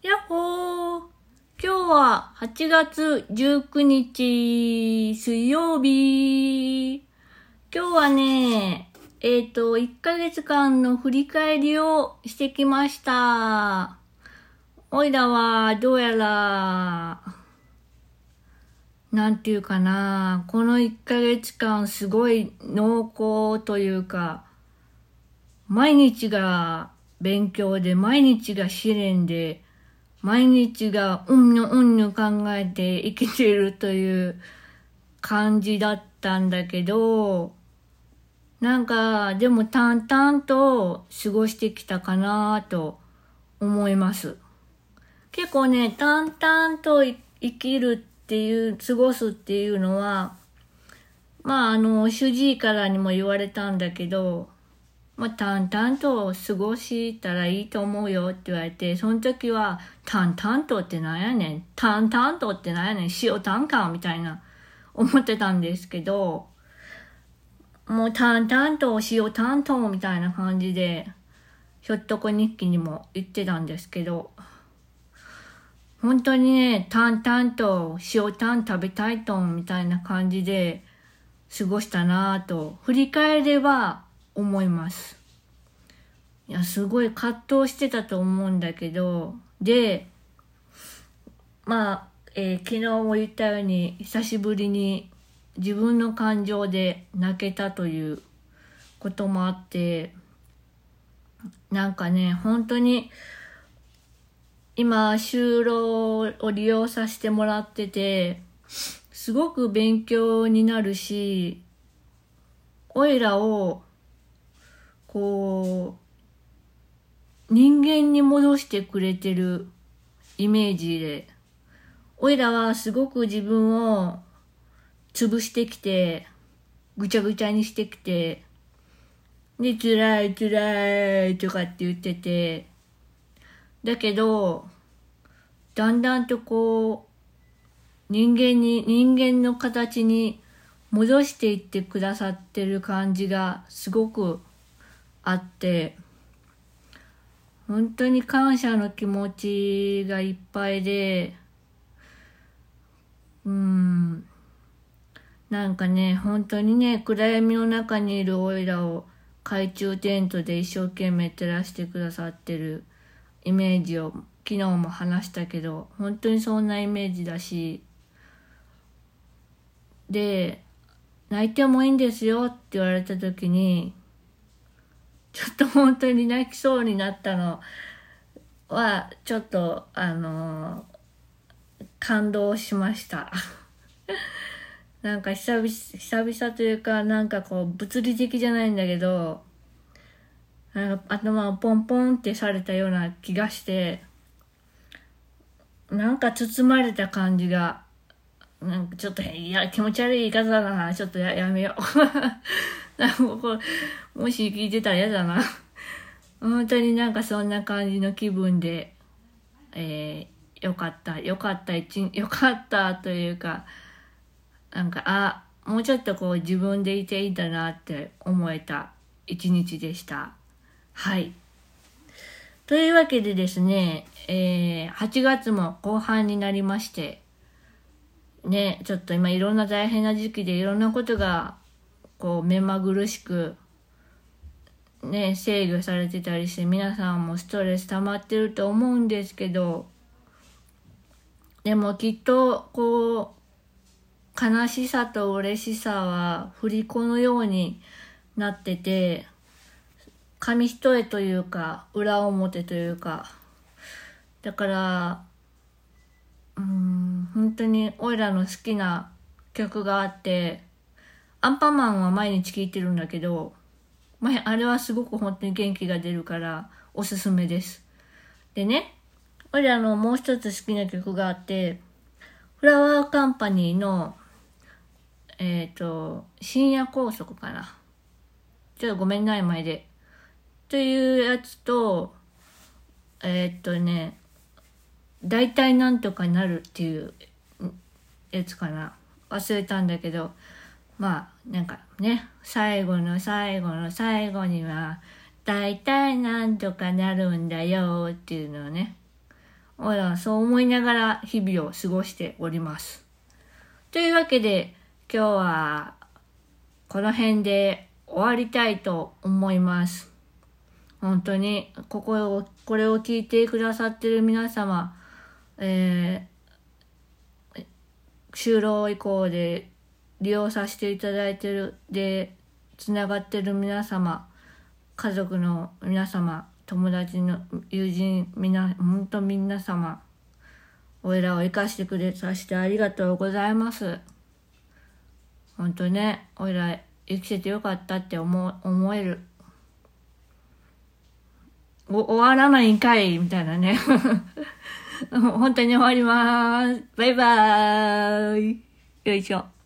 やっほー今日は8月19日水曜日。今日はね、えっ、と、1ヶ月間の振り返りをしてきました。おいらはどうやら、なんていうかな、この1ヶ月間すごい濃厚というか、毎日が勉強で、毎日が試練で、毎日がうんぬうんぬ考えて生きてるという感じだったんだけど、なんか、でも淡々と過ごしてきたかなと思います。結構ね、淡々と生きるっていう、過ごすっていうのは、まあ、あの、主治医からにも言われたんだけど、まあ、淡々と過ごしたらいいと思うよって言われて、その時は、淡々とってなんやねん。淡々とってなんやねん。塩タンカンみたいな、思ってたんですけど、もう淡々と塩担当みたいな感じで、ひょっとこ日記にも言ってたんですけど、本当にね、淡々と塩タン食べたいとみたいな感じで過ごしたなぁと、振り返れば思います。いや、すごい葛藤してたと思うんだけど、で、まあ、えー昨日も言ったように、久しぶりに自分の感情で泣けたということもあって、なんかね、本当に、今、就労を利用させてもらってて、すごく勉強になるし、おいらを、こう、人間に戻してくれてるイメージで、おいらはすごく自分を潰してきて、ぐちゃぐちゃにしてきて、で、辛い辛いとかって言ってて、だけど、だんだんとこう、人間に、人間の形に戻していってくださってる感じがすごくあって、本当に感謝の気持ちがいっぱいで、うん、なんかね、本当にね、暗闇の中にいるオイラを懐中テントで一生懸命照らしてくださってるイメージを昨日も話したけど、本当にそんなイメージだし、で、泣いてもいいんですよって言われた時に、ちょっと本当に泣きそうになったのは、ちょっと、あの感動しました。なんか久々、久々というか、なんかこう、物理的じゃないんだけど、なんか頭をポンポンってされたような気がして、なんか包まれた感じが、なんかちょっと、いや、気持ち悪い言い方だな。ちょっとやめよう。なんかこうもし聞いてたら嫌だな。本当になんかそんな感じの気分で、えー、よかった、よかった、一、よかったというか、なんか、あ、もうちょっとこう自分でいていいんだなって思えた一日でした。はい。というわけでですね、えー、8月も後半になりまして、ね、ちょっと今いろんな大変な時期でいろんなことが、こう、目まぐるしく、ね、制御されてたりして、皆さんもストレス溜まってると思うんですけど、でもきっと、こう、悲しさと嬉しさは振り子のようになってて、紙一重というか、裏表というか、だから、うん、本当に、オイラの好きな曲があって、アンパンマンは毎日聴いてるんだけど、まあ、れはすごく本当に元気が出るから、おすすめです。でね、オイラのもう一つ好きな曲があって、フラワーカンパニーの、えっ、と、深夜拘束かな。ちょっとごめんない、前で。というやつと、えっ、とね、大体なんとかなるっていうやつかな。忘れたんだけど、まあ、なんかね、最後の最後の最後には、大体なんとかなるんだよっていうのをね、おいらそう思いながら日々を過ごしております。というわけで、今日はこの辺で終わりたいと思います。本当に、ここを、これを聞いてくださってる皆様、えー、就労以降で利用させていただいてる、で、つながってる皆様、家族の皆様、友達の友人、みな、本当皆様、おいらを生かしてくれさせてありがとうございます。本当ね、おいら生きててよかったって思思える。お終わらないんかいみたいなね。本当に終わります。バイバーイ。よいしょ。